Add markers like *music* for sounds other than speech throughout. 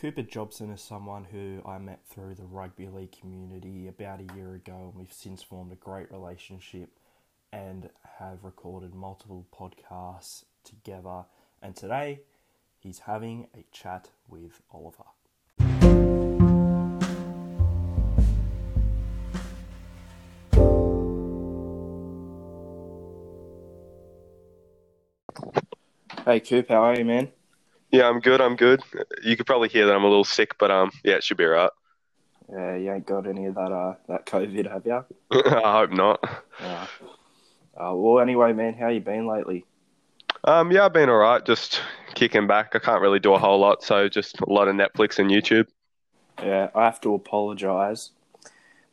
Cooper Jobson is someone who I met through the rugby league community about a year ago, and we've since formed a great relationship and have recorded multiple podcasts together. And today, he's having a chat with Oliver. Hey Coop, how are you, man? Yeah, I'm good. I'm good. You could probably hear that I'm a little sick, but um, yeah, it should be alright. Yeah, you ain't got any of that uh that COVID, have you? *laughs* I hope not. Uh, uh, well, anyway, man, how you been lately? Um, yeah, I've been alright. Just kicking back. I can't really do a whole lot, so just a lot of Netflix and YouTube. Yeah, I have to apologise.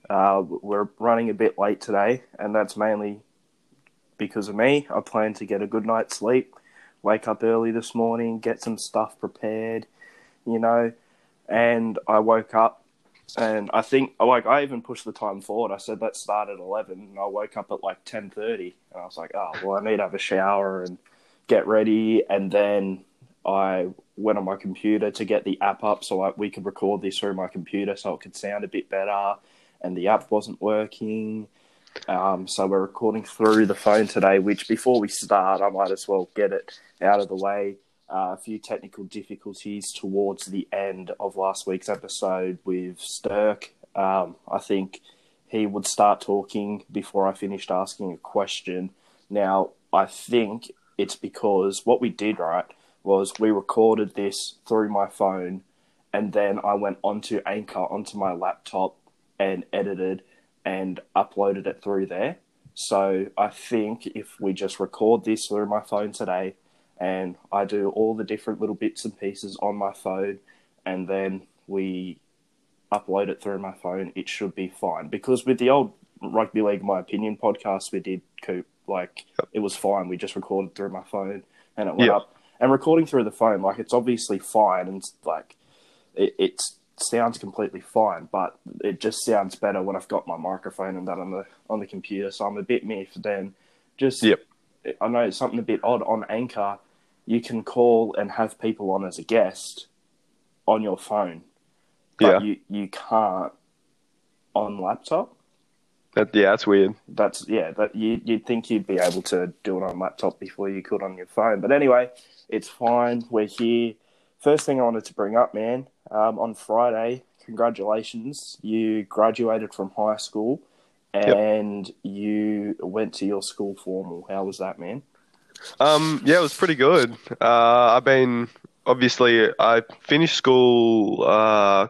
Uh, we're running a bit late today, and that's mainly because of me. I plan to get a good night's sleep, wake up early this morning, get some stuff prepared, you know, and I woke up and I think like I even pushed the time forward. I said let's start at eleven, and I woke up at like ten thirty, and I was like, oh well, I need to have a shower and get ready, and then I went on my computer to get the app up so I, we could record this through my computer so it could sound a bit better, and the app wasn't working. Um, so we're recording through the phone today, which before we start, I might as well get it out of the way. Uh, a few technical difficulties towards the end of last week's episode with Stirk. Um, I think he would start talking before I finished asking a question. Now, I think it's because what we did, right, was we recorded this through my phone and then I went onto Anchor onto my laptop and edited and uploaded it through there. So I think if we just record this through my phone today and I do all the different little bits and pieces on my phone and then we upload it through my phone, it should be fine. Because with the old Rugby League My Opinion podcast we did, Coop, like it was fine. We just recorded through my phone and it went Yeah. up. And recording through the phone, like it's obviously fine and like it, it sounds completely fine, but it just sounds better when I've got my microphone and that on the on the computer. So I'm a bit miffed. Then just Yep. I know it's something a bit odd on Anchor. You can call and have people on as a guest on your phone, but Yeah. you you can't on laptop. That, yeah, that's weird. That's yeah. That you you'd think you'd be able to do it on laptop before you could on your phone. But anyway, it's fine. We're here. First thing I wanted to bring up, man. Um, on Friday, congratulations! You graduated from high school, and you went to your school formal. How was that, man? Um, yeah, it was pretty good. Uh, I've been obviously I finished school. Uh,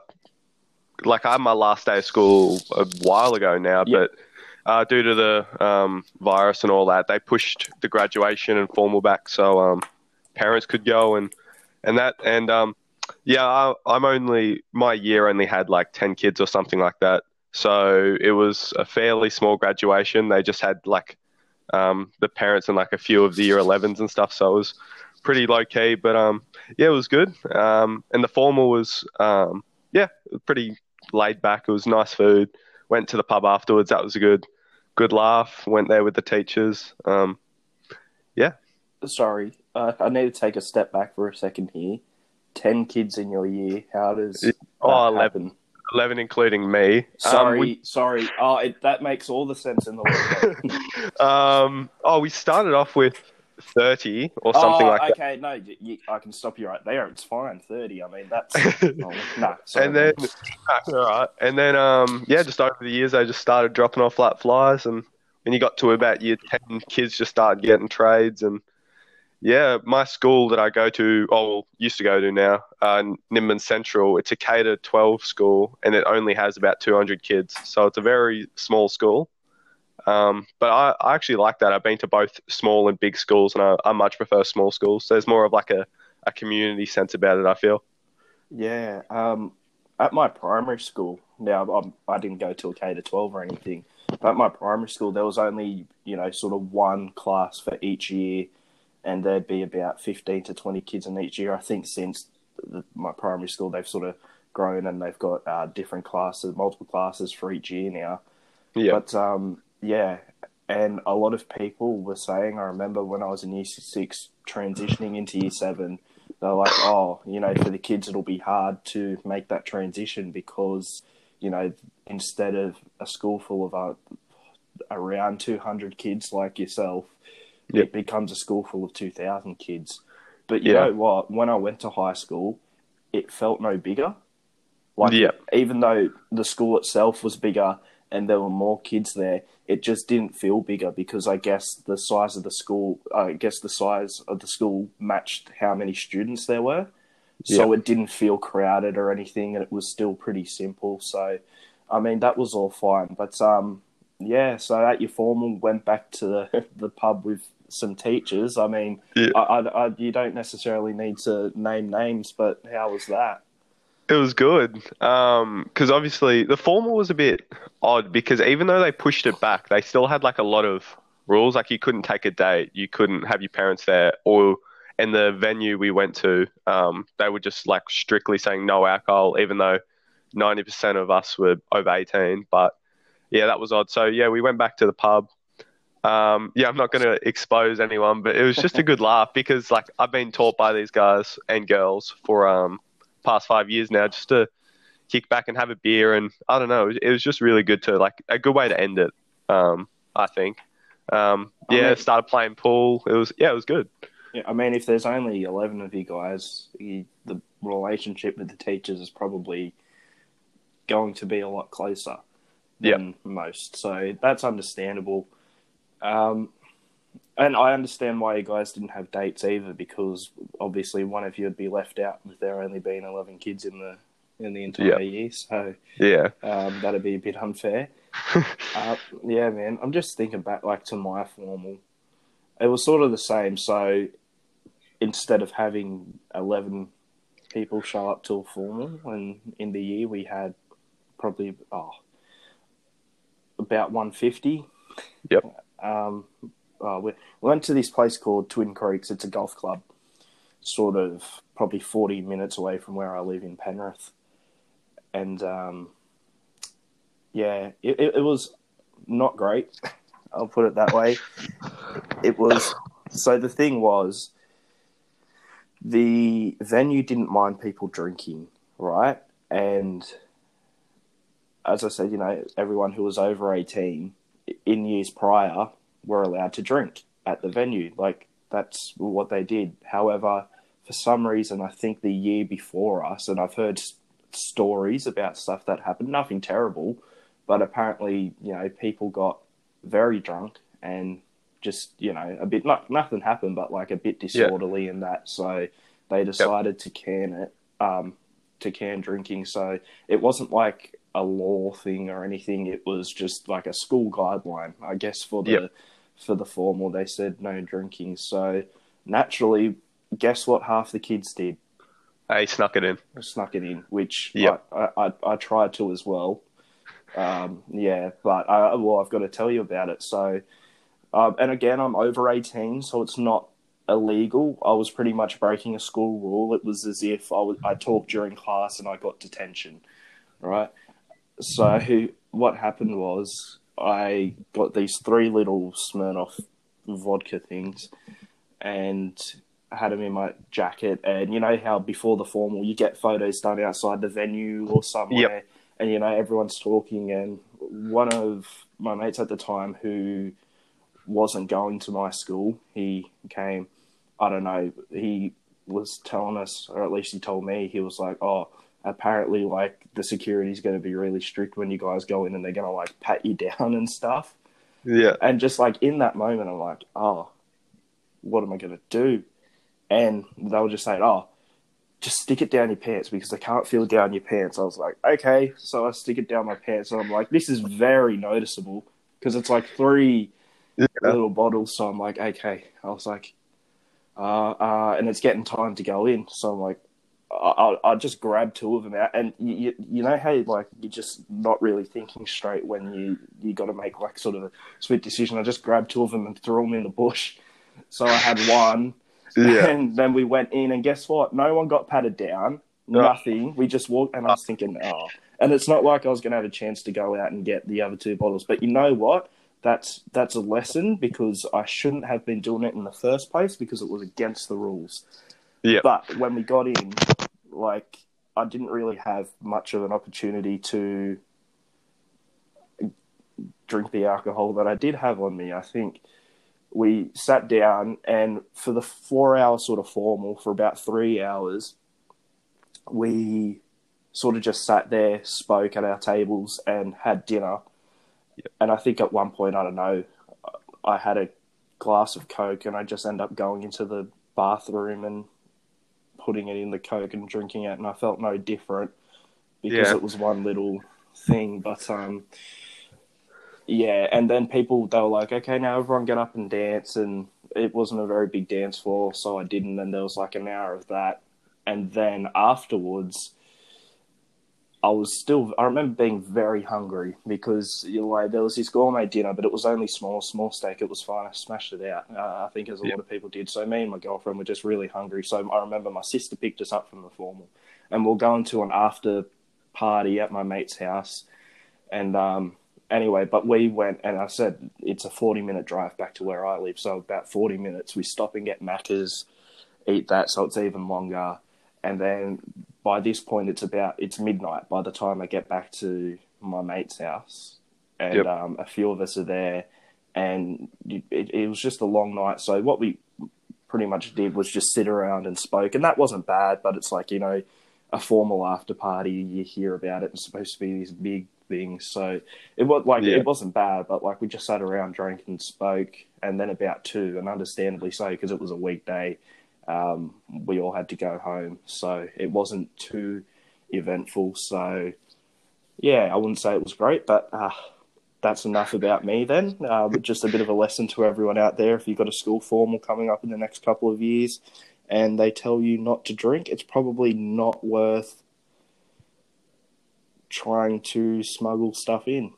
like I had my last day of school a while ago now, Yep. but uh, due to the um, virus and all that, they pushed the graduation and formal back so um, parents could go and and that and um, yeah, I, I'm only my year only had like ten kids or something like that, so it was a fairly small graduation. They just had like um, the parents and like a few of the year 11s and stuff. So it was pretty low key, but um, yeah, it was good. Um, and the formal was um, yeah, pretty laid back. It was nice food. Went to the pub afterwards. That was a good good laugh. Went there with the teachers. Um, yeah. Sorry, uh, I need to take a step back for a second here. Ten kids in your year. How does that oh, 11, happen? 11 including me. Um, Sorry, we- sorry. Oh, it, that makes all the sense in the world. *laughs* um, oh, we started off with 30 or something oh, like okay. No, you, you, I can stop you right there. It's fine. Thirty. I mean, that's *laughs* oh, no. Sorry, and then, man. *laughs* all right. And then, um, yeah, just over the years, I just started dropping off flat flies, and when you got to about year ten, kids just started getting trades, and yeah, my school that I go to, oh, used to go to now, uh, Nimbin Central. It's a K to twelve school, and it only has about two hundred kids, so it's a very small school. Um, but I, I actually like that. I've been to both small and big schools, and I, I much prefer small schools. There's more of like a, a community sense about it. I feel. Yeah. Um, at my primary school, now I'm, I didn't go to K to twelve or anything. But at my primary school, there was only you know sort of one class for each year, and there'd be about fifteen to twenty kids in each year. I think since the, my primary school, they've sort of grown and they've got uh, different classes, multiple classes for each year now. Yeah. But um, yeah, and a lot of people were saying. I remember when I was in year six, transitioning into year seven, they're like, oh, you know, for the kids it'll be hard to make that transition because, you know, instead of a school full of uh, around 200 kids like yourself, Yep. it becomes a school full of 2,000 kids. But you Yeah. know what? When I went to high school, it felt no bigger. Like, Yeah. even though the school itself was bigger and there were more kids there, it just didn't feel bigger because I guess the size of the school, I guess the size of the school matched how many students there were. So it didn't feel crowded or anything, and it was still pretty simple. So, I mean, that was all fine. But um, yeah, so at your formal, went back to the, *laughs* the pub with some teachers. I mean, Yeah. I, I, I, you don't necessarily need to name names, but how was that? It was good. Because obviously the formal was a bit odd because even though they pushed it back, they still had like a lot of rules. Like you couldn't take a date, you couldn't have your parents there, or in the venue we went to, um, they were just like strictly saying no alcohol, even though 90% of us were over 18. But yeah, that was odd. So yeah, we went back to the pub. Um, yeah, I'm not going to expose anyone, but it was just a good *laughs* laugh because like I've been taught by these guys and girls for um past five years now just to kick back and have a beer and I don't know it was, just really good to like a good way to end it um I think um I yeah mean- started playing pool it was yeah it was good Yeah, I mean, if there's only 11 of you guys, you, the relationship with the teachers is probably going to be a lot closer than most. So that's understandable. Um, and I understand why you guys didn't have dates either, because obviously one of you would be left out with there only being 11 kids in the in the entire year. So yeah um, that'd be a bit unfair. *laughs* uh, yeah, man. I'm just thinking back like to my formal. It was sort of the same. So instead of having eleven people show up to a formal, and in the year we had probably oh about 150. Yep. Um, uh, we, we went to this place called Twin Creeks. It's a golf club, sort of probably 40 minutes away from where I live in Penrith. And um, yeah, it, it, it was not great. *laughs* I'll put it that way. It was so the thing was the venue didn't mind people drinking, right? And as I said, you know, everyone who was over 18 in years prior were allowed to drink at the venue. Like, that's what they did. However, for some reason, I think the year before us, and I've heard s- stories about stuff that happened, nothing terrible, but apparently, you know, people got very drunk and just, you know, a bit, not, nothing happened, but like a bit disorderly in that. So they decided to can it, um, to can drinking. So it wasn't like a law thing or anything. It was just like a school guideline, I guess, for the Yep. for the formal. They said no drinking. So naturally, guess what? Half the kids did I snuck it in snuck it in, which Yep. I, I, I, I tried to as well. Um, yeah, but I, well, I've got to tell you about it. So, um, and again, I'm over 18, so it's not illegal. I was pretty much breaking a school rule. It was as if I, was, I talked during class and I got detention, right? So, what happened was I got these three little Smirnoff vodka things and had them in my jacket. And you know how before the formal, you get photos done outside the venue or somewhere, Yep. and you know everyone's talking. And one of my mates at the time who wasn't going to my school, he came. I don't know. He was telling us, or at least he told me, he was like, "Oh, apparently, like the security's going to be really strict when you guys go in, and they're going to like pat you down and stuff." yeah And just like in that moment, I'm like, oh, what am I going to do? And they were just saying, oh, just stick it down your pants because I can't feel down your pants. I was like, okay. So I stick it down my pants. And I'm like, this is very noticeable because it's like three Yeah. little bottles. So I'm like, okay. I was like, uh, uh, and it's getting time to go in. So I'm like, I, I, just grab two of them out, and you, you, you know how like you're just not really thinking straight when you you got to make like sort of a split decision. I just grabbed two of them and threw them in the bush. So I had one, *laughs* yeah and then we went in, and guess what? No one got patted down. No. Nothing. We just walked, and I was thinking, oh. And it's not like I was going to have a chance to go out and get the other two bottles. But you know what? That's that's a lesson because I shouldn't have been doing it in the first place because it was against the rules. Yeah. But when we got in, like I didn't really have much of an opportunity to drink the alcohol that I did have on me. I think we sat down and for the four hour sort of formal for about three hours, we sort of just sat there, spoke at our tables, and had dinner. Yep. And I think at one point, I don't know, I had a glass of Coke and I just end up going into the bathroom and putting it in the Coke and drinking it. And I felt no different because Yeah. it was one little thing. But, um, yeah, and then people they were like, okay, now everyone get up and dance, and it wasn't a very big dance floor, so I didn't. And there was like an hour of that, and then afterwards, I was still. I remember being very hungry because you know, like there was this gourmet dinner, but it was only small, small steak. It was fine. I smashed it out. Uh, I think as a Yeah. lot of people did. So me and my girlfriend were just really hungry. So I remember my sister picked us up from the formal, and we'll go into an after party at my mate's house, and um anyway, but we went and I said it's a 40 minute drive back to where I live. So about 40 minutes, we stop and get Macca's, eat that. So it's even longer. And then by this point, it's about, it's midnight by the time I get back to my mate's house. And Yep. um, a few of us are there. And it, it was just a long night. So what we pretty much did was just sit around and spoke. And that wasn't bad, but it's like, you know, a formal after party, you hear about it. It's supposed to be this big thing. So it was like Yeah. it wasn't bad, but like we just sat around, drank and spoke, and then about two, and understandably so because it was a weekday. Um, we all had to go home, so it wasn't too eventful. So yeah, I wouldn't say it was great, but uh, that's enough about me then. Uh, but just a bit of a lesson to everyone out there: if you've got a school formal coming up in the next couple of years, and they tell you not to drink, it's probably not worth trying to smuggle stuff in.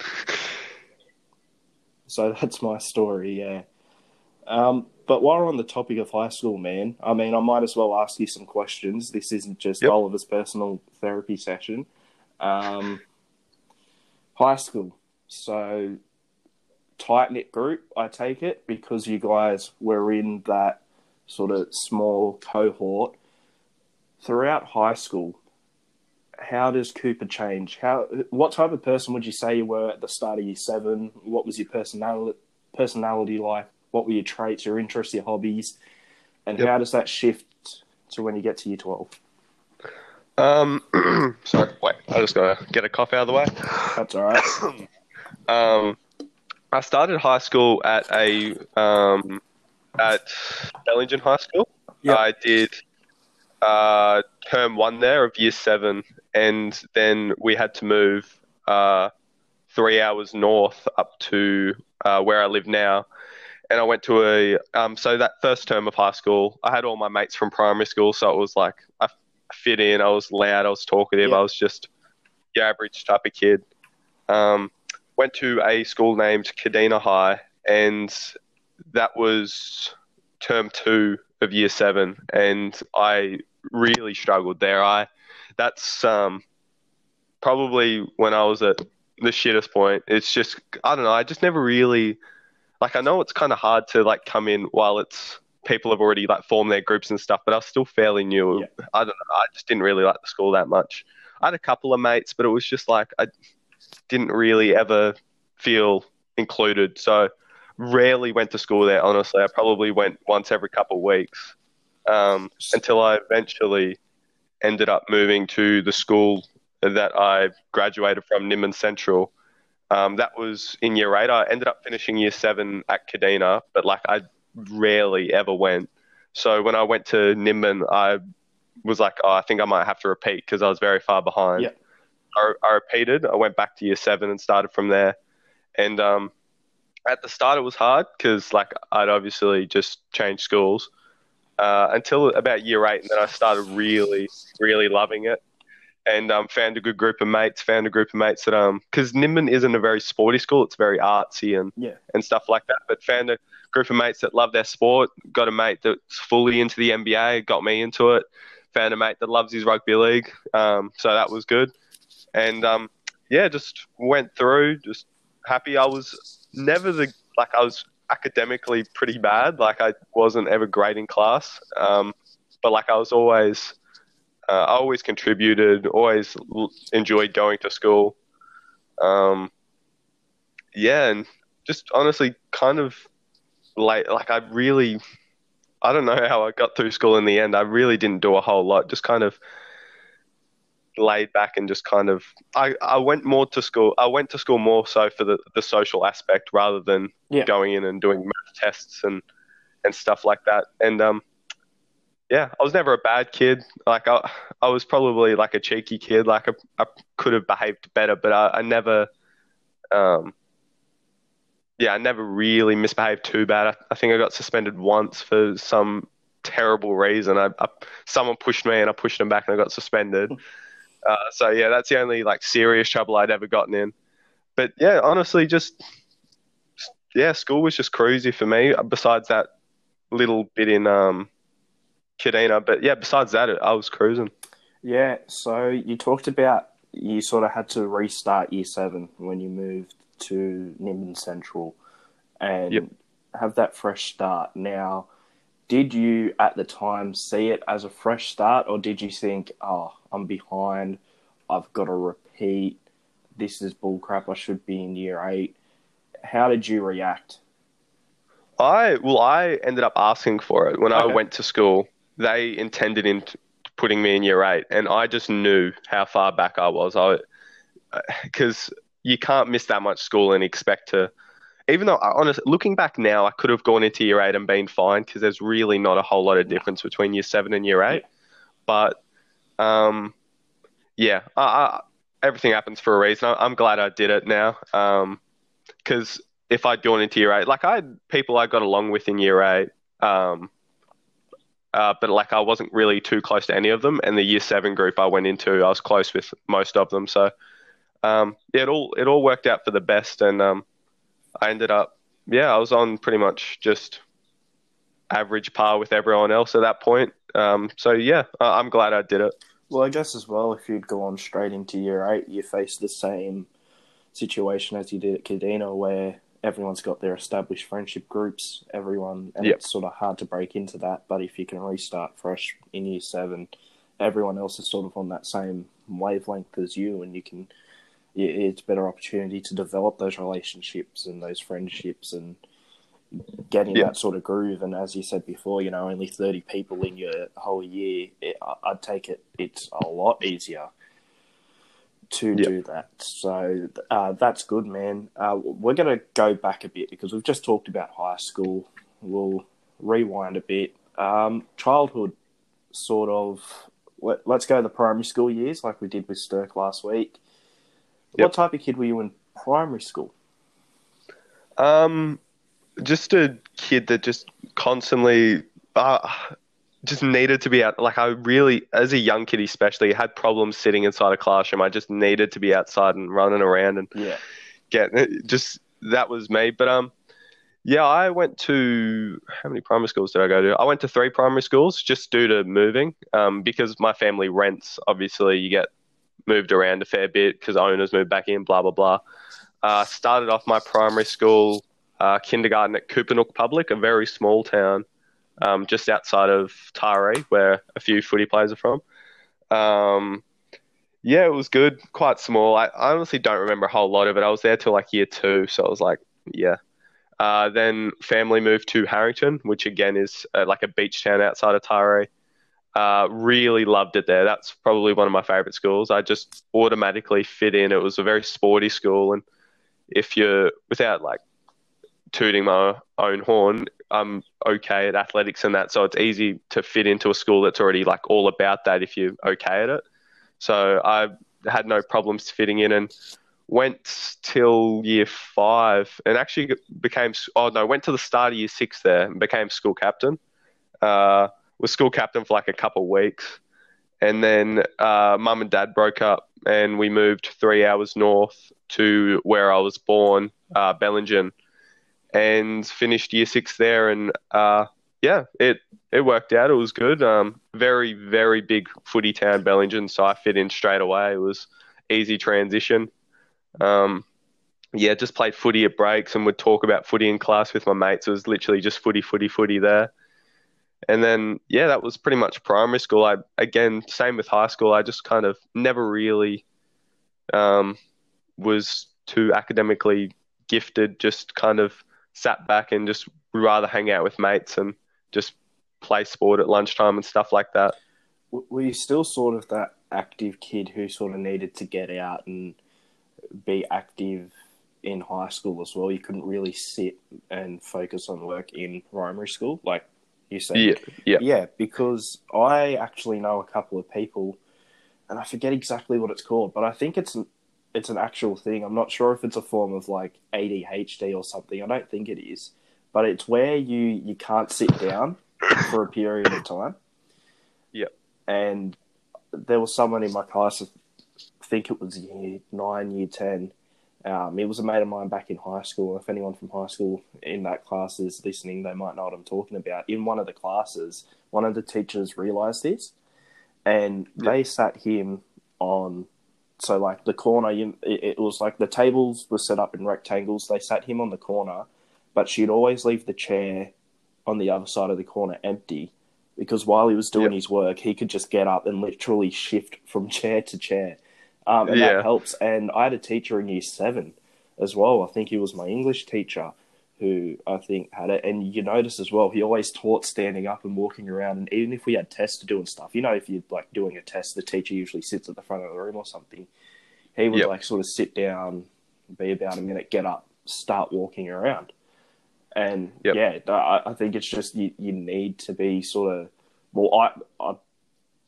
*laughs* So that's my story, yeah. Um, but while we're on the topic of high school, man, I mean, I might as well ask you some questions. This isn't just Yep. Oliver's personal therapy session. Um, high school. So, tight knit group, I take it, because you guys were in that sort of small cohort. Throughout high school, how does Cooper change? How what type of person would you say you were at the start of year seven? What was your personality personality like? What were your traits, your interests, your hobbies, and Yep. how does that shift to when you get to year twelve? Um, *clears throat* sorry, wait, I just gotta get a cough out of the way. That's all right. *coughs* Um, I started high school at a um, at Bellingen High School. Yep. I did uh, term one there of year seven, and then we had to move uh, three hours north up to uh, where I live now. And I went to a um, so that first term of high school, I had all my mates from primary school, so it was like I fit in. I was loud, I was talkative, Yeah. I was just the average type of kid. Um, went to a school named Kadina High, and that was term two of year seven, and I really struggled there. I that's um, probably when I was at the shittest point. It's just I don't know. I just never really like. I know it's kind of hard to like come in while it's people have already like formed their groups and stuff, but I was still fairly new. Yeah. I don't know. I just didn't really like the school that much. I had a couple of mates, but it was just like I didn't really ever feel included. So rarely went to school there. Honestly, I probably went once every couple of weeks um, until I eventually ended up moving to the school that I graduated from, Nimbin Central. Um, that was in year eight. I ended up finishing year seven at Kadina, but like I rarely ever went. So when I went to Nimbin, I was like, oh, I think I might have to repeat because I was very far behind. Yeah. I, I repeated. I went back to year seven and started from there. And um, at the start, it was hard because like I'd obviously just changed schools uh, until about year eight, and then I started really, really loving it. And um, found a good group of mates. Found a group of mates that um, because Nimbin isn't a very sporty school; it's very artsy and Yeah. and stuff like that. But found a group of mates that love their sport. Got a mate that's fully into the NBA. Got me into it. Found a mate that loves his rugby league. Um, so that was good. And um, yeah, just went through. Just happy. I was never the like I was academically pretty bad. Like I wasn't ever great in class. Um, but like I was always, uh, I always contributed, always l- enjoyed going to school. Um, yeah, and just honestly, kind of late. Like I really, I don't know how I got through school in the end. I really didn't do a whole lot. Just kind of laid back and just kind of I, I went more to school I went to school more so for the, the social aspect rather than Yeah. going in and doing math tests and and stuff like that and um yeah I was never a bad kid like I I was probably like a cheeky kid like I, I could have behaved better but I, I never um yeah I never really misbehaved too bad I, I think I got suspended once for some terrible reason I, I someone pushed me and I pushed them back and I got suspended *laughs* uh, so yeah, that's the only like serious trouble I'd ever gotten in. But yeah, honestly, just yeah, school was just crazy for me. uh, Besides that little bit in um, Kadina, but yeah, besides that, I was cruising. Yeah, so you talked about you sort of had to restart year seven when you moved to Nimbin Central and Yep. have that fresh start. Now, did you at the time see it as a fresh start, or did you think, oh, I'm behind, I've got to repeat, this is bullcrap, I should be in year eight? How did you react? I well, I ended up asking for it when I went to school. They intended in putting me in year eight, and I just knew how far back I was. I because you can't miss that much school and expect to. Even though, I honestly, looking back now, I could have gone into year eight and been fine because there's really not a whole lot of difference between year seven and year eight. But, um, yeah, I, I, everything happens for a reason. I, I'm glad I did it now. Um, because if I'd gone into year eight, like I had people I got along with in year eight, um, uh, but like I wasn't really too close to any of them. And the year seven group I went into, I was close with most of them. So, um, yeah, it all it all worked out for the best, and um, I ended up, yeah, I was on pretty much just average par with everyone else at that point. Um, so yeah, I, I'm glad I did it. Well, I guess as well, if you'd gone straight into year eight, you face the same situation as you did at Kadina, where everyone's got their established friendship groups, everyone, and Yep. it's sort of hard to break into that. But if you can restart fresh in year seven, everyone else is sort of on that same wavelength as you, and you can, it's a better opportunity to develop those relationships and those friendships and get in Yeah. that sort of groove. And as you said before, you know, only 30 people in your whole year, it, I'd take it, it's a lot easier to Yeah. do that. So uh, that's good, man. Uh, we're going to go back a bit because we've just talked about high school. We'll rewind a bit. Um, childhood, sort of. Let, let's go the primary school years, like we did with Stirk last week. Yep. What type of kid were you in primary school? Um, just a kid that just constantly, uh, just needed to be out. Like I really, as a young kid especially, had problems sitting inside a classroom. I just needed to be outside and running around and Yeah. get just that was me. But um, yeah, I went to how many primary schools did I go to? I went to three primary schools just due to moving. Um, because my family rents. Obviously, you get moved around a fair bit because owners move back in. Blah blah blah. Uh, started off my primary school uh, kindergarten at Coopernook Public, a very small town um, just outside of Taree, where a few footy players are from. Um, yeah, it was good, quite small. I, I honestly don't remember a whole lot of it. I was there till like year two, so I was like, yeah. Uh, then family moved to Harrington, which again is uh, like a beach town outside of Taree. Uh, really loved it there. That's probably one of my favorite schools. I just automatically fit in. It was a very sporty school, and if you're without like tooting my own horn, I'm okay at athletics and that. So it's easy to fit into a school that's already like all about that if you're okay at it. So I had no problems fitting in and went till year five and actually became, oh no, went to the start of year six there and became school captain. Uh, was school captain for like a couple of weeks. And then uh, mum and dad broke up and we moved three hours north to where I was born, uh, Bellingen and finished year six there. And uh, yeah, it it worked out. It was good. Um, very very big footy town, Bellingen, so I fit in straight away. It was easy transition. Um, yeah, just played footy at breaks and would talk about footy in class with my mates. It was literally just footy, footy, footy there. And then yeah, that was pretty much primary school. I again same with high school. I just kind of never really um, was too academically gifted. Just kind of sat back and just rather hang out with mates and just play sport at lunchtime and stuff like that. Were you still sort of that active kid who sort of needed to get out and be active in high school as well? You couldn't really sit and focus on work in primary school, like you said. Yeah, yeah, yeah. Because I actually know a couple of people, and I forget exactly what it's called, but I think it's it's an actual thing. I'm not sure if it's a form of like ADHD or something. I don't think it is, but it's where you you can't sit down for a period of time. Yep. And there was someone in my class, I think it was year nine, year 10. Um, it was a mate of mine back in high school. If anyone from high school in that class is listening, they might know what I'm talking about. In one of the classes, one of the teachers realised this, and yep. they sat him on. So, like the corner, it was like the tables were set up in rectangles. They sat him on the corner, but she'd always leave the chair on the other side of the corner empty because while he was doing yep. his work, he could just get up and literally shift from *laughs* chair to chair. Um, and yeah. that helps. And I had a teacher in year seven as well. I think he was my English teacher who I think had it. And you notice as well, he always taught standing up and walking around. And even if we had tests to do and stuff, you know, if you're like doing a test, the teacher usually sits at the front of the room or something. He would yep. like sort of sit down, be about a minute, get up, start walking around. And yep. yeah, I, I, think it's just you, you need to be sort of. Well, I I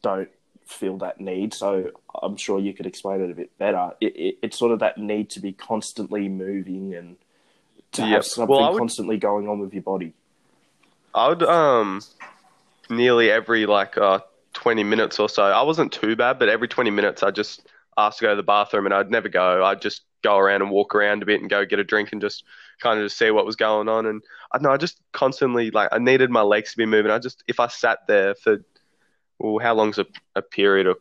don't feel that need, so I'm sure you could explain it a bit better. It, it, it's sort of that need to be constantly moving and to yep. have something well, would, constantly going on with your body. I would um nearly every like uh 20 minutes or so. I wasn't too bad, but every 20 minutes I just asked to go to the bathroom and I'd never go. I'd just go around and walk around a bit and go get a drink and just kind of just see what was going on. And I know I just constantly like I needed my legs to be moving. I just if I sat there for well, how long's a, a period of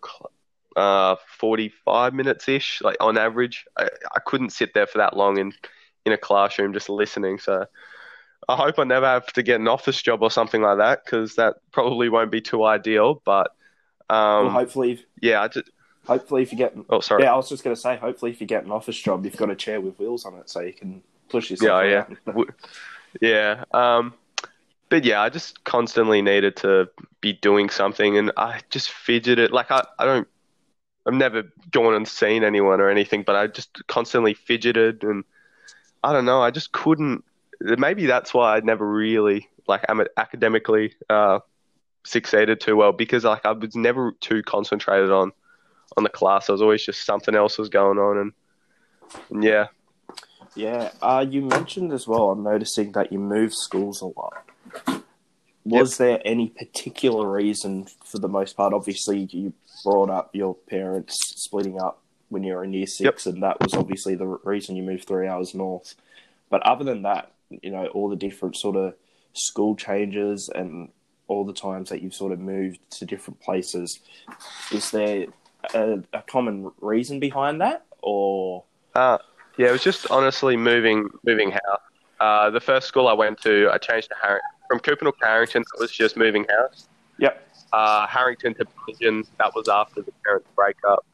uh 45 minutes ish, like on average. I, I couldn't sit there for that long in in a classroom just listening. So I hope I never have to get an office job or something like that because that probably won't be too ideal. But um, well, hopefully, yeah, I just Hopefully, if you get oh sorry, yeah, I was just going to say, hopefully, if you get an office job, you've got a chair with wheels on it, so you can push yourself. Yeah, yeah, yeah. Um, but yeah, I just constantly needed to be doing something, and I just fidgeted. Like I, I don't, I've never gone and seen anyone or anything, but I just constantly fidgeted, and I don't know, I just couldn't. Maybe that's why I never really like I'm academically uh, succeeded too well because like I was never too concentrated on on the class. There was always just something else was going on, and, and yeah. Yeah, uh, you mentioned as well. I'm noticing that you move schools a lot. Was yep. there any particular reason, for the most part? Obviously, you brought up your parents splitting up when you were in year six, yep. and that was obviously the reason you moved three hours north. But other than that, you know, all the different sort of school changes and all the times that you've sort of moved to different places, is there a, a common reason behind that, or? Uh, yeah, it was just honestly moving moving house. Uh, the first school I went to, I changed to Harrington. From Coopernook to Harrington, it was just moving house. Yep. Uh, Harrington to Bellingen, that was after the parents' breakup.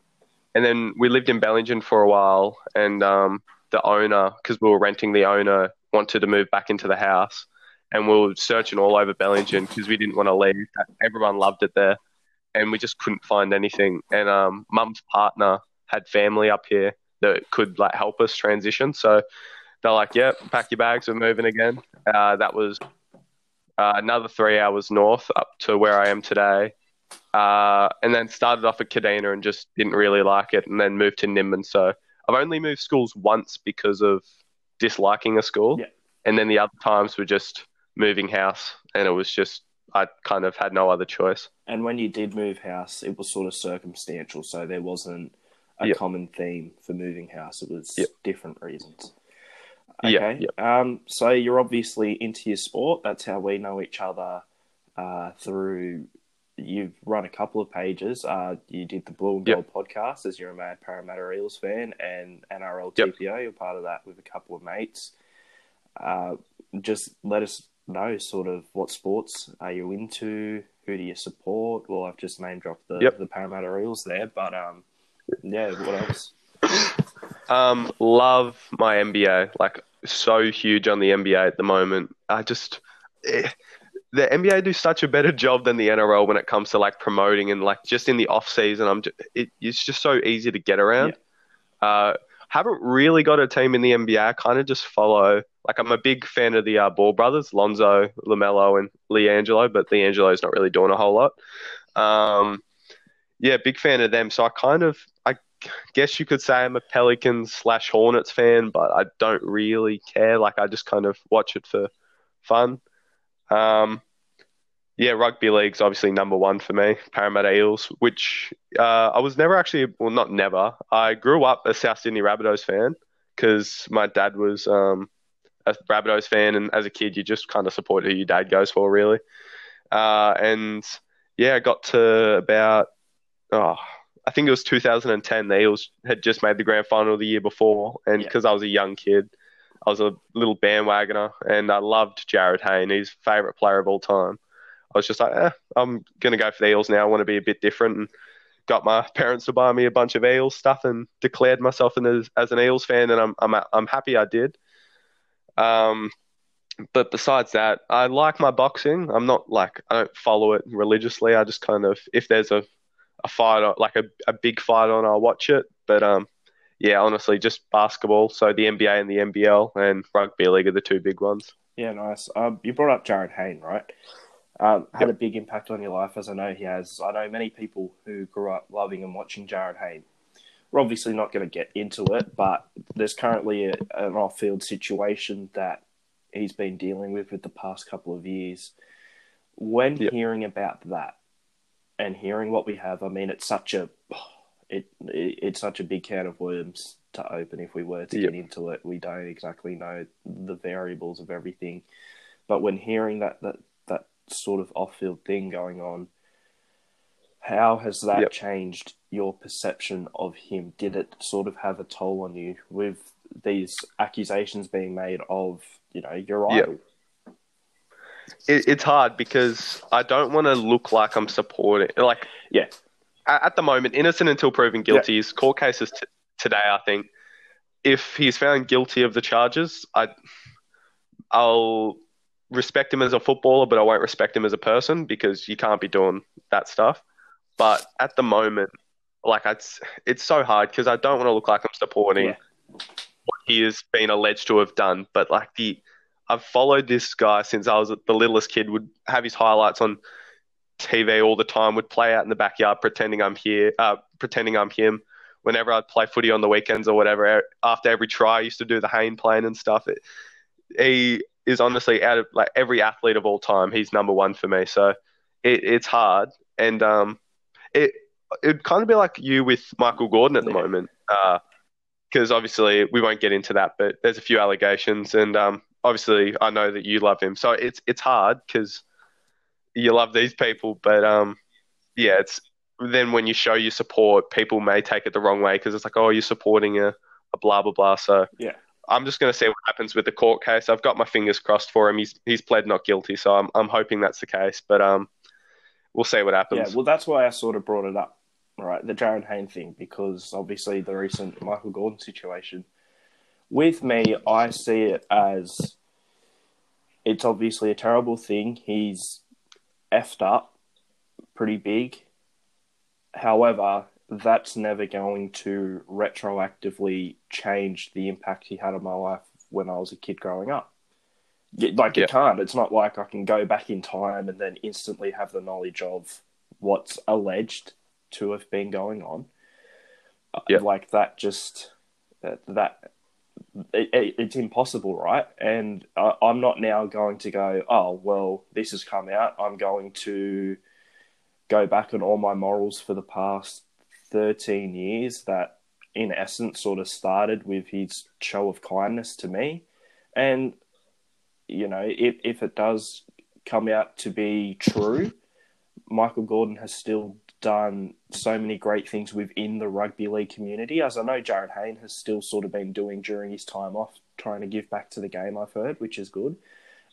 And then we lived in Bellingen for a while, and um, the owner, because we were renting, the owner wanted to move back into the house. And we were searching all over Bellingen because we didn't want to leave. Everyone loved it there and we just couldn't find anything. And um, mum's partner had family up here that could like help us transition. So they're like, "Yep, yeah, pack your bags, we're moving again." Uh, that was uh, another three hours north up to where I am today. Uh, and then started off at Kadina and just didn't really like it, and then moved to Nimbin. So I've only moved schools once because of disliking a school, yeah. and then the other times were just moving house, and it was just I kind of had no other choice. And when you did move house, it was sort of circumstantial, so there wasn't a yep. common theme for moving house. It was yep. different reasons. Okay. Yep. Um, so you're obviously into your sport. That's how we know each other uh, through. You've run a couple of pages. Uh, you did the Blue and Gold podcast as you're a mad Parramatta Eels fan, and NRL TPO. You're part of that with a couple of mates. Uh, just let us know sort of what sports are you into? Who do you support? Well, I've just name dropped the Yep. the Parramatta Eels there, but um, yeah, what else? Um, love my NBA. Like so huge on the NBA at the moment. I just eh, the NBA do such a better job than the NRL when it comes to like promoting and like just in the off season. I'm just, it, it's just so easy to get around. Uh, haven't really got a team in the NBA. I kind of just follow. Like I'm a big fan of the uh, Ball brothers, Lonzo, LaMelo, and LiAngelo, but LiAngelo's not really doing a whole lot. Um, yeah, big fan of them. So I kind of, I guess you could say I'm a Pelicans slash Hornets fan, but I don't really care. Like I just kind of watch it for fun. Um, yeah, rugby league's obviously number one for me. Parramatta Eels, which uh, I was never actually, well, not never. I grew up a South Sydney Rabbitohs fan because my dad was um, a Rabbitohs fan, and as a kid, you just kind of support who your dad goes for, really. Uh, and yeah, I got to about, oh, I think it was 2010. The Eels had just made the grand final the year before, and Yeah. because I was a young kid, I was a little bandwagoner, and I loved Jarryd Hayne. He's favorite player of all time. I was just like, eh, I'm gonna go for the Eels now. I want to be a bit different, and got my *laughs* parents to buy me a bunch of Eels stuff, and declared myself as, as an Eels fan, and I'm I'm I'm happy I did. Um, but besides that, I like my boxing. I'm not like I don't follow it religiously. I just kind of if there's a a fight like a, a big fight on, I'll watch it. But um, yeah, honestly, just basketball. So the NBA and the NBL and rugby league are the two big ones. Yeah, nice. Um, you brought up Jarryd Hayne, right? Um, had Yep. a big impact on your life, as I know he has. I know many people who grew up loving and watching Jarryd Hayne. We're obviously not going to get into it, but there's currently a, an off-field situation that he's been dealing with with the past couple of years. When Yep. hearing about that and hearing what we have, I mean, it's such a it, it it's such a big can of worms to open if we were to Yep. get into it. We don't exactly know the variables of everything, but when hearing that that that sort of off-field thing going on, how has that Yep. changed your perception of him? Did it sort of have a toll on you with these accusations being made of you know your Yep. idol? It, it's hard because I don't want to look like I'm supporting. Like Yeah. At, the moment, innocent until proven guilty. His court case is t- today. I think if he's found guilty of the charges, I I'll respect him as a footballer, but I won't respect him as a person because you can't be doing that stuff. But at the moment, like it's it's so hard because I don't want to look like I'm supporting Yeah. what he has been alleged to have done. But like the I've followed this guy since I was the littlest kid. Would have his highlights on TV all the time. Would play out in the backyard pretending I'm here, uh, pretending I'm him. Whenever I'd play footy on the weekends or whatever, after every try, I used to do the Hayne Plane and stuff. It, he is honestly out of like every athlete of all time. He's number one for me. So it, it's hard, and um, it it'd kind of be like you with Michael Gordon at the Yeah. moment, because obviously we won't get into that, but there's a few allegations, and um, obviously I know that you love him, so it's it's hard because you love these people, but um, yeah, it's then when you show your support, people may take it the wrong way because it's like, oh, you're supporting a, a blah blah blah. So Yeah. I'm just going to see what happens with the court case. I've got my fingers crossed for him. He's he's pled not guilty, so I'm I'm hoping that's the case. But um, we'll see what happens. Yeah, well, that's why I sort of brought it up, right? The Jarryd Hayne thing, because obviously the recent Michael Gordon situation. With me, I see it as it's obviously a terrible thing. He's effed up pretty big. However, that's never going to retroactively change the impact he had on my life when I was a kid growing up. Like, Yeah. it can't. It's not like I can go back in time and then instantly have the knowledge of what's alleged to have been going on. Uh, Yeah. Like, that just, that, that it, it, it's impossible, right? And I, I'm not now going to go, oh, well, this has come out. I'm going to go back on all my morals for the past 13 years that, in essence, sort of started with his show of kindness to me. And, you know, if, if it does come out to be true, Michael Gordon has still done so many great things within the rugby league community, as I know Jarryd Hayne has still sort of been doing during his time off, trying to give back to the game, I've heard, which is good.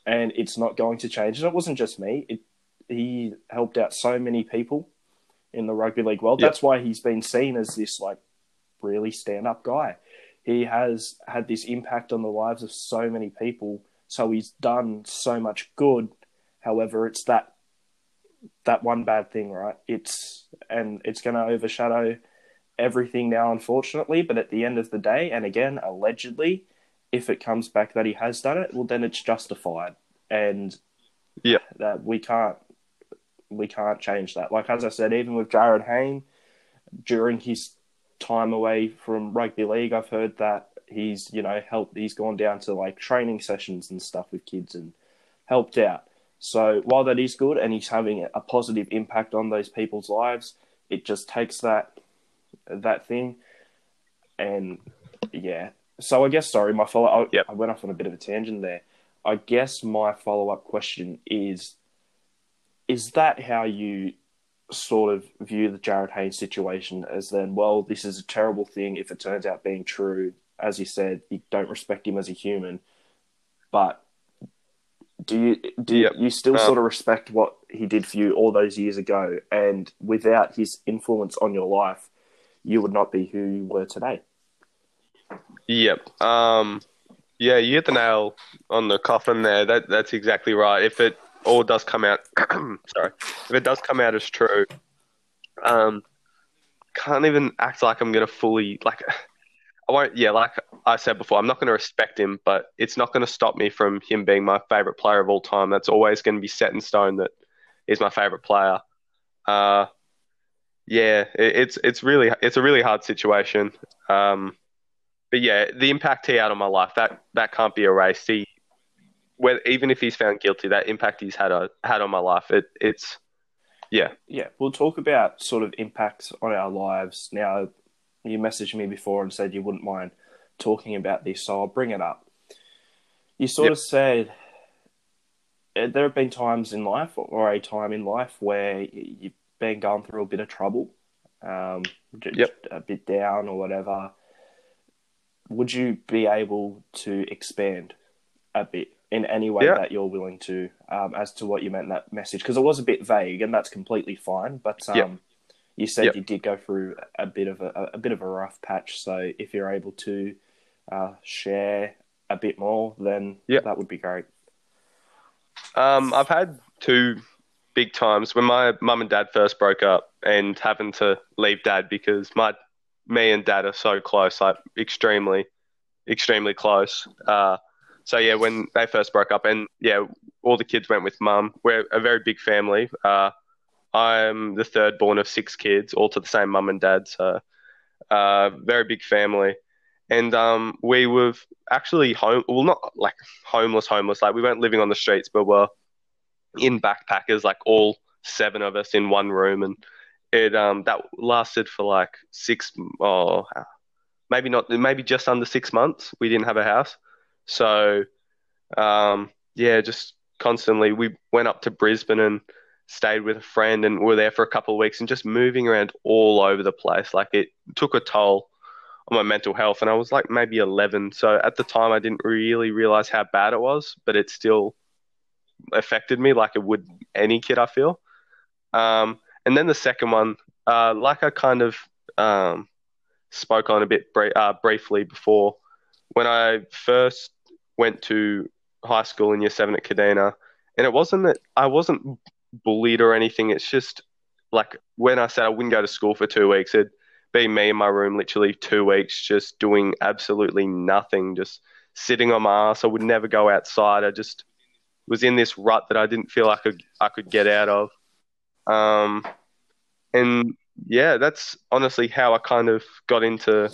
and it's not going to change. And it wasn't just me; it, he helped out so many people in the rugby league world. Yep. That's why he's been seen as this like really stand up guy. He has had this impact on the lives of so many people. So he's done so much good. However, it's that that one bad thing, right? It's and it's going to overshadow everything now, unfortunately. But at the end of the day, and again, allegedly, if it comes back that he has done it, well, then it's justified, and Yeah. that we can't we can't change that. Like as I said, even with Jarryd Hayne, during his time away from rugby league, I've heard that he's you know helped. He's gone down to like training sessions and stuff with kids and helped out. So while that is good and he's having a positive impact on those people's lives, it just takes that that thing and yeah. So I guess sorry, my follow. I, Yep. I went off on a bit of a tangent there. I guess my follow up question is: Is that how you sort of view the Jarryd Haynes situation? As then, well, this is a terrible thing if it turns out being true. As you said, you don't respect him as a human, but do you do Yep. you still Um, sort of respect what he did for you all those years ago? And without his influence on your life, you would not be who you were today. Yep. Um, yeah, you hit the nail on the coffin there. That that's exactly right. If it all does come out, *clears throat* sorry, if it does come out as true, um, can't even act like I'm gonna fully like. I won't. Yeah, like I said before, I'm not gonna respect him, but it's not gonna stop me from him being my favorite player of all time. That's always gonna be set in stone. That he's my favorite player. Uh, yeah, it, it's it's really it's a really hard situation. Um, but yeah, the impact he had on my life that that can't be erased. He, whether, even if he's found guilty, that impact he's had uh, had on my life, it it's yeah, Yeah, we'll talk about sort of impacts on our lives. Now, you messaged me before and said you wouldn't mind talking about this, so I'll bring it up. You sort Yep. of said uh, there have been times in life, or a time in life, where you've been going through a bit of trouble, um, Yep. a bit down or whatever. Would you be able to expand a bit in any way that you're willing to um, as to what you meant in that message? Because it was a bit vague, and that's completely fine. But um. You said Yep. you did go through a bit of a, a bit of a rough patch. So if you're able to uh, share a bit more, then Yep. that would be great. Um, I've had two big times when my mum and dad first broke up and having to leave dad because my me and dad are so close, like extremely, extremely close. Uh, so yeah, when they first broke up, and yeah, all the kids went with mum. We're a very big family. Uh, I'm the third born of six kids, all to the same mum and dad. So, uh, very big family. And um, we were actually home. Well, not like homeless, homeless. Like we weren't living on the streets, but we were in backpackers, like all seven of us in one room, and it um that lasted for like six, oh, maybe not, maybe just under six months. We didn't have a house, so um yeah, just constantly we went up to Brisbane and stayed with a friend, and were there for a couple of weeks, and just moving around all over the place. Like it took a toll on my mental health, and I was like maybe 11. So at the time, I didn't really realize how bad it was, but it still affected me like it would any kid, I feel. Um, and then the second one, uh, like I kind of um, spoke on a bit bri- uh, briefly before, when I first went to high school in year seven at Kadina, and it wasn't that I wasn't bullied or anything. It's just like when I said I wouldn't go to school for two weeks, it'd be me in my room literally two weeks, just doing absolutely nothing, just sitting on my ass. I would never go outside. I just was in this rut that I didn't feel I could I could get out of. Um, and yeah, that's honestly how I kind of got into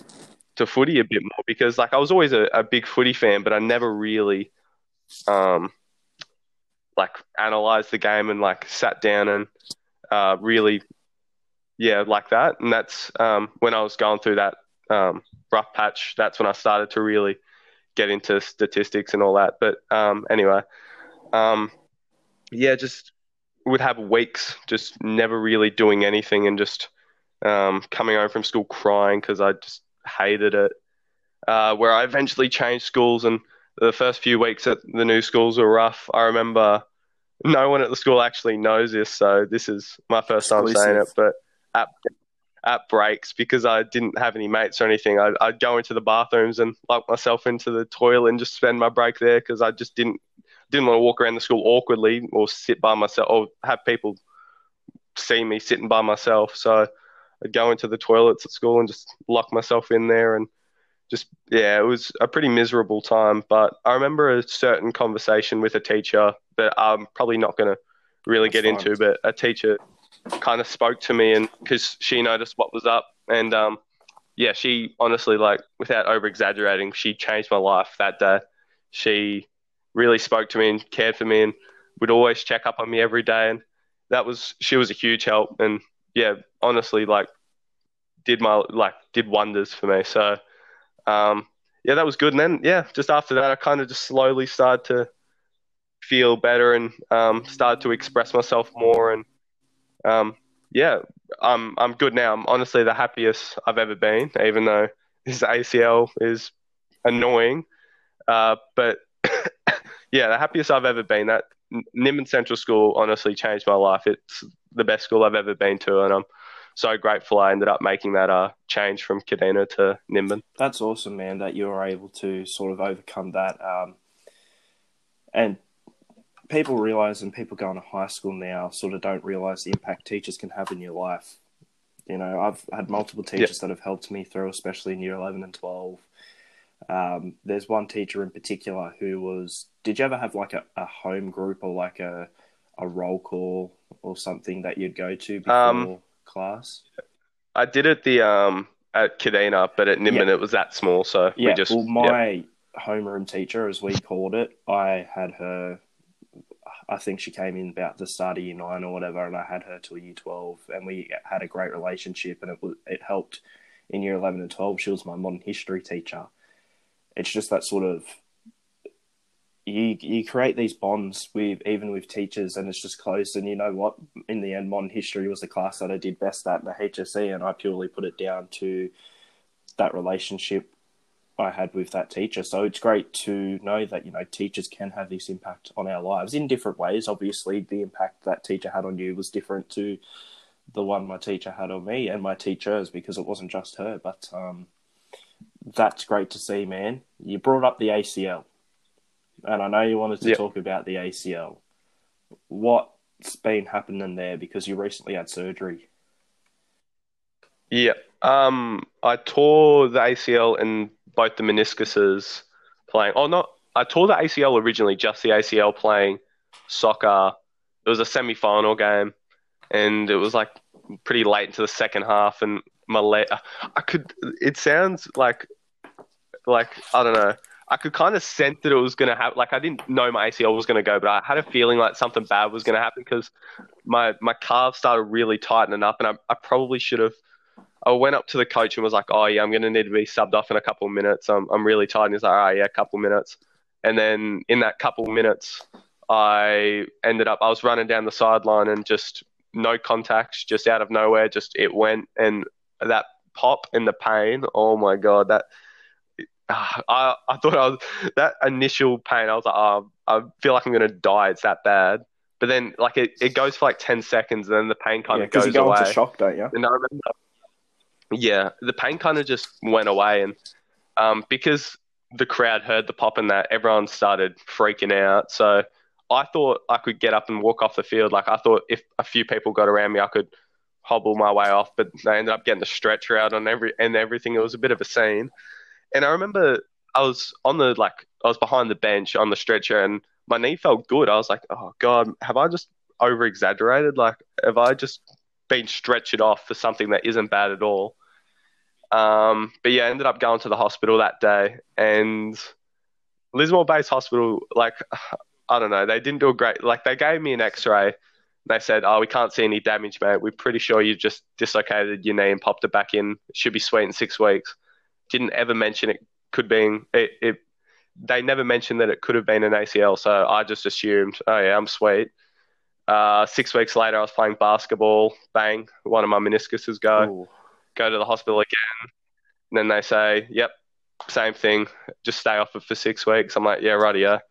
to footy a bit more because like I was always a, a big footy fan, but I never really um like analyzed the game and like sat down and uh really yeah like that and that's um when I was going through that um rough patch that's when I started to really get into statistics and all that but um anyway um yeah just would have weeks just never really doing anything and just um, coming home from school crying because I just hated it. Uh, where I eventually changed schools and the first few weeks at the new schools were rough. I remember no one at the school actually knows this, so this is my first time saying it. But at at breaks, because I didn't have any mates or anything, I'd, I'd go into the bathrooms and lock myself into the toilet and just spend my break there because I just didn't didn't want to walk around the school awkwardly or sit by myself or have people see me sitting by myself. So I'd go into the toilets at school and just lock myself in there and just yeah, it was a pretty miserable time. But I remember a certain conversation with a teacher that I'm probably not going to really That's get fine. into, but a teacher kind of spoke to me and because she noticed what was up. And um yeah she honestly like without over exaggerating she changed my life that day. She really spoke to me and cared for me and would always check up on me every day. And that was she was a huge help. And yeah honestly like did my like did wonders for me. So um yeah that was good. And then yeah just after that i kind of just slowly started to feel better and um started to express myself more. And um yeah i'm i'm good now. I'm honestly the happiest i've ever been even though this acl is annoying. Uh but *coughs* yeah the happiest i've ever been. That Nimbin Central School honestly changed my life. It's the best school I've ever been to, and I'm so grateful I ended up making that uh, change from Kadina to Nimbin. That's awesome, man, that you were able to sort of overcome that. Um, and people realize, and people going to high school now sort of don't realize the impact teachers can have in your life. You know, I've had multiple teachers yep. that have helped me through, especially in year 11 and 12. Um, there's one teacher in particular who was. Did you ever have like a, a home group or like a a roll call or something that you'd go to before um, class? I did it the um at Kadina, but at Nimbin yep. it was that small, so yeah. we just. Well, my yep. homeroom teacher, as we called it, I had her. I think she came in about the start of year nine or whatever, and I had her till year twelve, and we had a great relationship, and it was it helped in year eleven and twelve. She was my modern history teacher, it's just that sort of you you create these bonds with even with teachers and it's just close and you know what? In the end modern history was the class that I did best at the HSC and I purely put it down to that relationship I had with that teacher. So it's great to know that you know teachers can have this impact on our lives in different ways. Obviously the impact that teacher had on you was different to the one my teacher had on me and my teachers because it wasn't just her but um that's great to see, man. You brought up the ACL, and I know you wanted to yep. talk about the ACL. What's been happening there because you recently had surgery? Yeah, um, I tore the ACL and both the meniscuses playing. Oh, not I tore the ACL originally, just the ACL playing soccer. It was a semi-final game, and it was like pretty late into the second half, and my leg. I could. It sounds like like I don't know. I could kind of sense that it was going to happen. Like I didn't know my ACL was going to go, but I had a feeling like something bad was going to happen because my my calf started really tightening up, and I, I probably should have. I went up to the coach and was like, "Oh yeah, I'm going to need to be subbed off in a couple of minutes. I'm I'm really tired." And he's like, "Oh yeah, a couple of minutes." And then in that couple of minutes, I ended up I was running down the sideline and just no contacts, just out of nowhere, just it went and that pop and the pain. Oh my god, that I, I thought I was that initial pain. I was like, oh, I feel like I'm gonna die. It's that bad. But then, like, it, it goes for like ten seconds, and then the pain kind yeah, of goes you go away. Into shock, don't you? And I remember, yeah, the pain kind of just went away, and um, because the crowd heard the pop and that, everyone started freaking out. So I thought I could get up and walk off the field. Like I thought if a few people got around me, I could hobble my way off. But they ended up getting the stretcher out on every and everything. It was a bit of a scene. And I remember I was on the like I was behind the bench on the stretcher and my knee felt good. I was like, oh god, have I just over exaggerated? Like, have I just been stretched off for something that isn't bad at all? Um, but yeah, I ended up going to the hospital that day and Lismore Base Hospital, like *sighs* I don't know, they didn't do a great like they gave me an X-ray. They said, "Oh, we can't see any damage, mate. We're pretty sure you just dislocated your knee and popped it back in. It should be sweet in six weeks." Didn't ever mention it could be it, it they never mentioned that it could have been an ACL, so I just assumed, oh yeah, I'm sweet. Uh, six weeks later, I was playing basketball. Bang, one of my meniscuses go. Ooh. Go to the hospital again. And then they say, yep, same thing. Just stay off it for six weeks. I'm like, yeah, right, yeah. *laughs*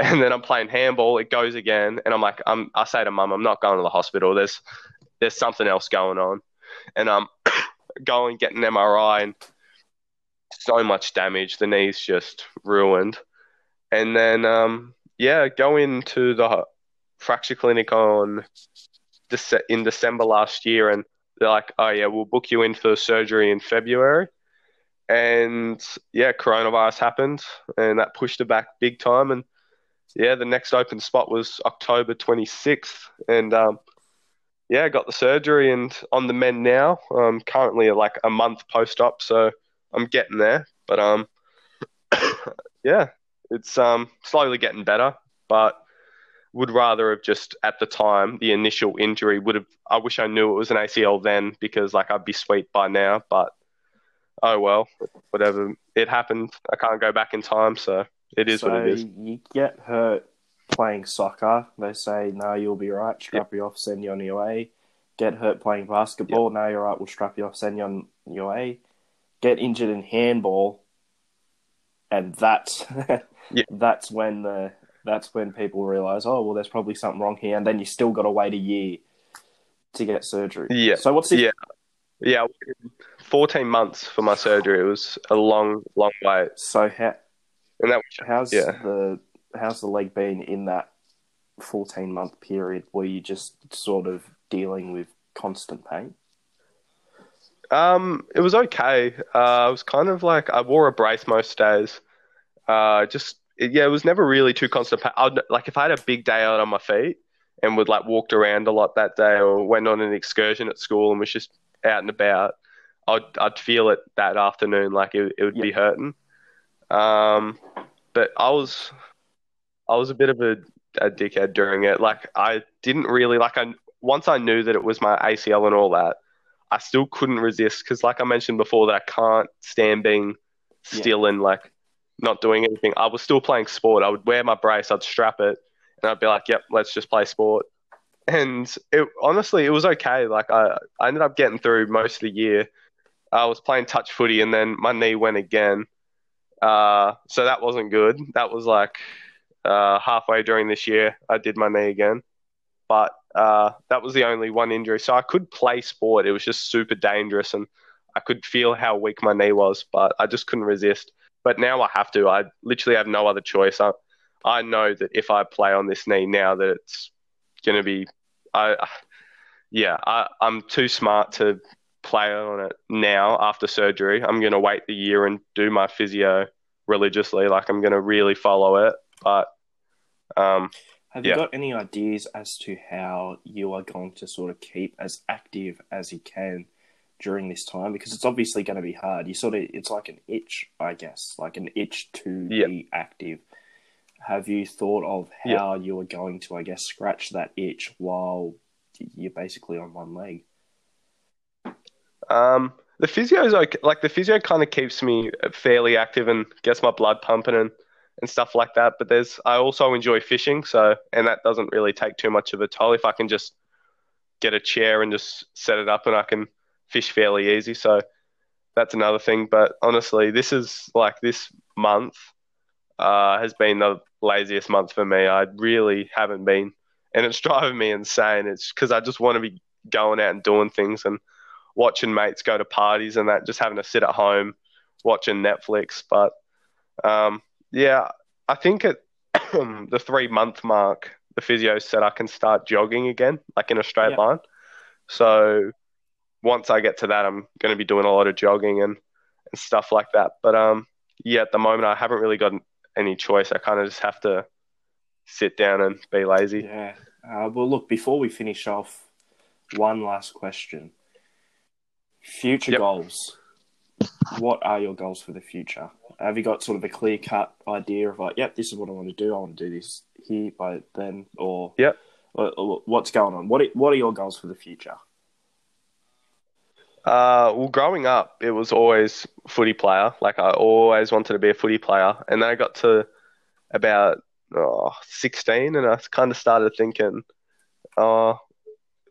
And then I'm playing handball. It goes again, and I'm like, I'm. I say to mum, I'm not going to the hospital. There's, there's something else going on, and I'm *coughs* going getting an MRI, and so much damage. The knee's just ruined. And then, um, yeah, go into the fracture clinic on in December last year, and they're like, "Oh yeah, we'll book you in for surgery in February." And yeah, coronavirus happened, and that pushed it back big time. And yeah, the next open spot was October 26th, and um, yeah, got the surgery and on the mend now. I'm currently like a month post op, so I'm getting there. But um, *coughs* yeah, it's um slowly getting better, but would rather have just at the time the initial injury would have. I wish I knew it was an ACL then because like I'd be sweet by now. But oh well, whatever. It happened. I can't go back in time, so it is so what it is. You get hurt playing soccer. They say no, you'll be right. Strap you off, send you on your way. Get hurt playing basketball. No, you're right. We'll strap you off, send you on your way. Get injured in handball, and that's *laughs* Yeah. that's when the that's when people realize, oh well, there's probably something wrong here, and then you still got to wait a year to get surgery. Yeah. So what's the Yeah. Yeah, 14 months for my surgery. It was a long, long wait, so how and that how's Yeah. the how's the leg been in that 14 month period where you just sort of dealing with constant pain? Um, it was okay. Uh, I was kind of like I wore a brace most days. Uh, just it, yeah, it was never really too constant. I'd, like if I had a big day out on my feet and would like walked around a lot that day or went on an excursion at school and was just out and about, I'd I'd feel it that afternoon. Like it, it would be hurting. Um, but I was I was a bit of a, a dickhead during it. Like I didn't really like I once I knew that it was my ACL and all that. I still couldn't resist because, like I mentioned before, that I can't stand being still and like not doing anything. I was still playing sport. I would wear my brace, I'd strap it, and I'd be like, "Yep, let's just play sport." And it honestly, it was okay. Like I, I ended up getting through most of the year. I was playing touch footy, and then my knee went again. Uh, so that wasn't good. That was like uh, halfway during this year, I did my knee again. But uh, that was the only one injury. So I could play sport. It was just super dangerous, and I could feel how weak my knee was, but I just couldn't resist. But now I have to. I literally have no other choice. I, I know that if I play on this knee now, that it's going to be, I, yeah, I, I'm too smart to play on it now after surgery. I'm going to wait the year and do my physio religiously. Like I'm going to really follow it. But um, Have Yeah. you got any ideas as to how you are going to sort of keep as active as you can during this time? Because it's obviously going to be hard. You sort of, it's like an itch, I guess, like an itch to Yeah. be active. Have you thought of Yeah. how you are going to, I guess, scratch that itch while you're basically on one leg? Um, the physio is okay. Like the physio kind of keeps me fairly active and gets my blood pumping and, and stuff like that. But there's I also enjoy fishing, so and that doesn't really take too much of a toll if I can just get a chair and just set it up and I can fish fairly easy. So that's another thing. But honestly, this is like this month uh, has been the laziest month for me. I really haven't been, and it's *laughs* driving me insane. It's because I just want to be going out and doing things and watching mates go to parties and that, just having to sit at home watching Netflix. But um, yeah, I think at *clears throat* the three month mark, the physio said I can start jogging again, like in a straight Yeah. line. So once I get to that, I'm going to be doing a lot of jogging and, and stuff like that. But um, yeah, at the moment, I haven't really got any choice. I kind of just have to sit down and be lazy. Yeah. Uh, well, look, before we finish off, one last question. Future Yep. goals. What are your goals for the future? Have you got sort of a clear cut idea of like, yep, this is what I want to do. I want to do this here by then, or Yep. or- or what's going on? What are, What are your goals for the future? Uh, well, growing up, it was always footy player. Like I always wanted to be a footy player, and then I got to about oh, 16, and I kind of started thinking, oh,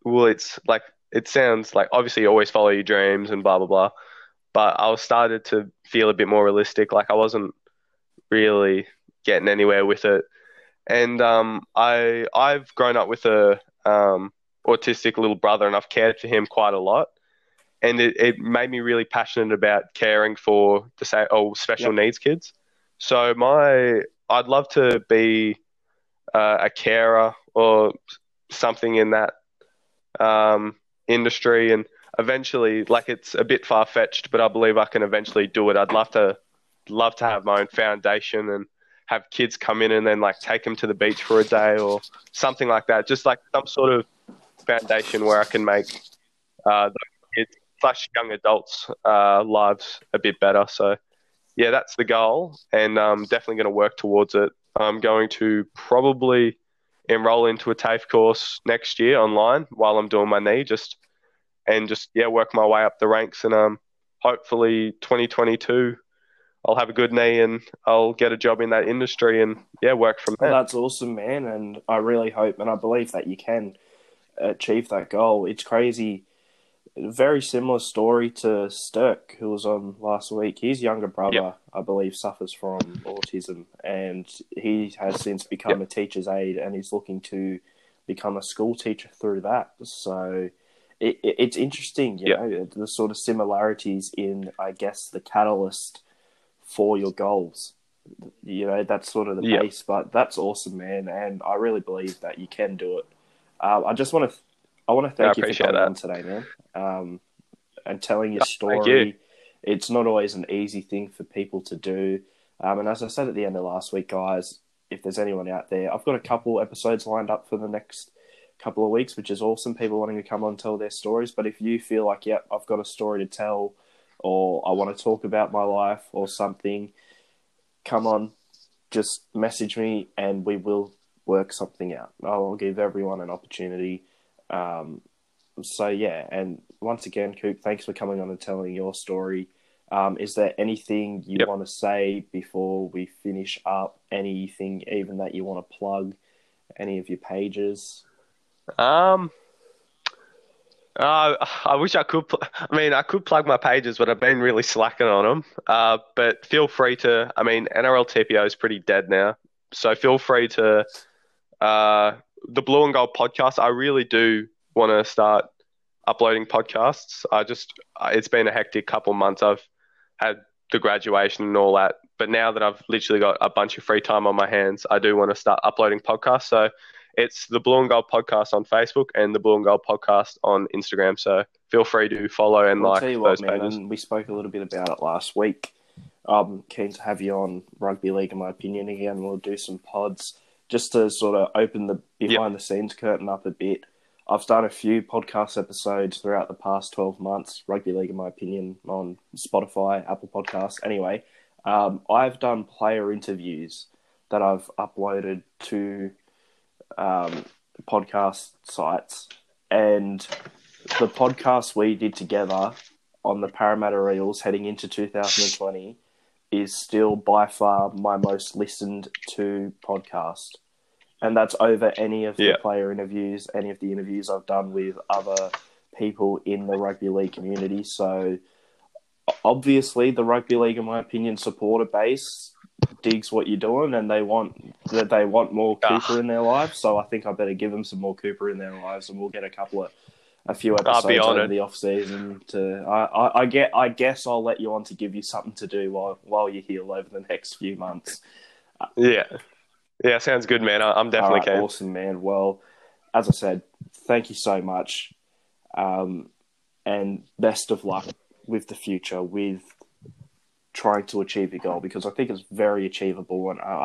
well, it's like it sounds like obviously you always follow your dreams and blah blah blah, but I started to feel a bit more realistic. Like I wasn't really getting anywhere with it, and um, I I've grown up with a um, autistic little brother, and I've cared for him quite a lot. And it, it made me really passionate about caring for the say oh special yep. needs kids. So my I'd love to be uh, a carer or something in that um, industry, and eventually, like it's a bit far fetched, but I believe I can eventually do it. I'd love to love to have my own foundation and have kids come in and then like take them to the beach for a day or something like that. Just like some sort of foundation where I can make uh, the kids slash young adults' uh, lives a bit better. So yeah, that's the goal, and I'm definitely going to work towards it. I'm going to probably enroll into a TAFE course next year online while I'm doing my knee, just and just yeah, work my way up the ranks, and um, hopefully 2022 I'll have a good knee and I'll get a job in that industry and yeah, work from there. Well, that's awesome, man, and I really hope and I believe that you can achieve that goal. It's crazy. Very similar story to Sturk, who was on last week. His younger brother, yep. I believe, suffers from autism, and he has since become yep. a teacher's aide, and he's looking to become a school teacher through that. So it, it, it's interesting, you yep. know, the sort of similarities in, I guess, the catalyst for your goals. You know, that's sort of the yep. base, but that's awesome, man. And I really believe that you can do it. Uh, I just want to, I want to thank you for coming that. on today, man, um, and telling your story. You. It's not always an easy thing for people to do. Um, and as I said at the end of last week, guys, if there's anyone out there, I've got a couple episodes lined up for the next couple of weeks, which is awesome. People wanting to come on and tell their stories. But if you feel like, yep, I've got a story to tell, or I want to talk about my life or something, come on, just message me and we will work something out. I'll give everyone an opportunity. Um, so yeah, and once again, Coop, thanks for coming on and telling your story. Um, is there anything you yep. want to say before we finish up? Anything even that you want to plug? Any of your pages? Um, uh, I wish I could. Pl- I mean, I could plug my pages, but I've been really slacking on them. Uh, but feel free to. I mean, NRL TPO is pretty dead now, so feel free to. Uh, the Blue and Gold podcast. I really do want to start uploading podcasts. I just. It's been a hectic couple months. I've had the graduation and all that, but now that I've literally got a bunch of free time on my hands, I do want to start uploading podcasts. So it's the Blue and Gold podcast on Facebook and the Blue and Gold podcast on Instagram. So feel free to follow and I'll like those what, pages. Man, we spoke a little bit about it last week. I'm keen to have you on rugby league, in my opinion, again. We'll do some pods just to sort of open the behind yep. the scenes curtain up a bit. I've done a few podcast episodes throughout the past 12 months, Rugby League, in my opinion, on Spotify, Apple Podcasts. Anyway, um, I've done player interviews that I've uploaded to um, podcast sites, and the podcast we did together on the Parramatta Eels heading into 2020 is still by far my most listened to podcast. And that's over any of the yeah. player interviews, any of the interviews I've done with other people in the rugby league community. So, obviously, the rugby league, in my opinion, supporter base digs what you're doing and they want that they want more Cooper in their lives. So I think I better give them some more Cooper in their lives, and we'll get a couple of a few episodes over the off season. To I, I, I, get I guess I'll let you on to give you something to do while while you heal over the next few months. Yeah, yeah, sounds good, man. I, am definitely right, awesome, man. Well, as I said, thank you so much, um, and best of luck with the future with trying to achieve your goal because I think it's very achievable. And uh,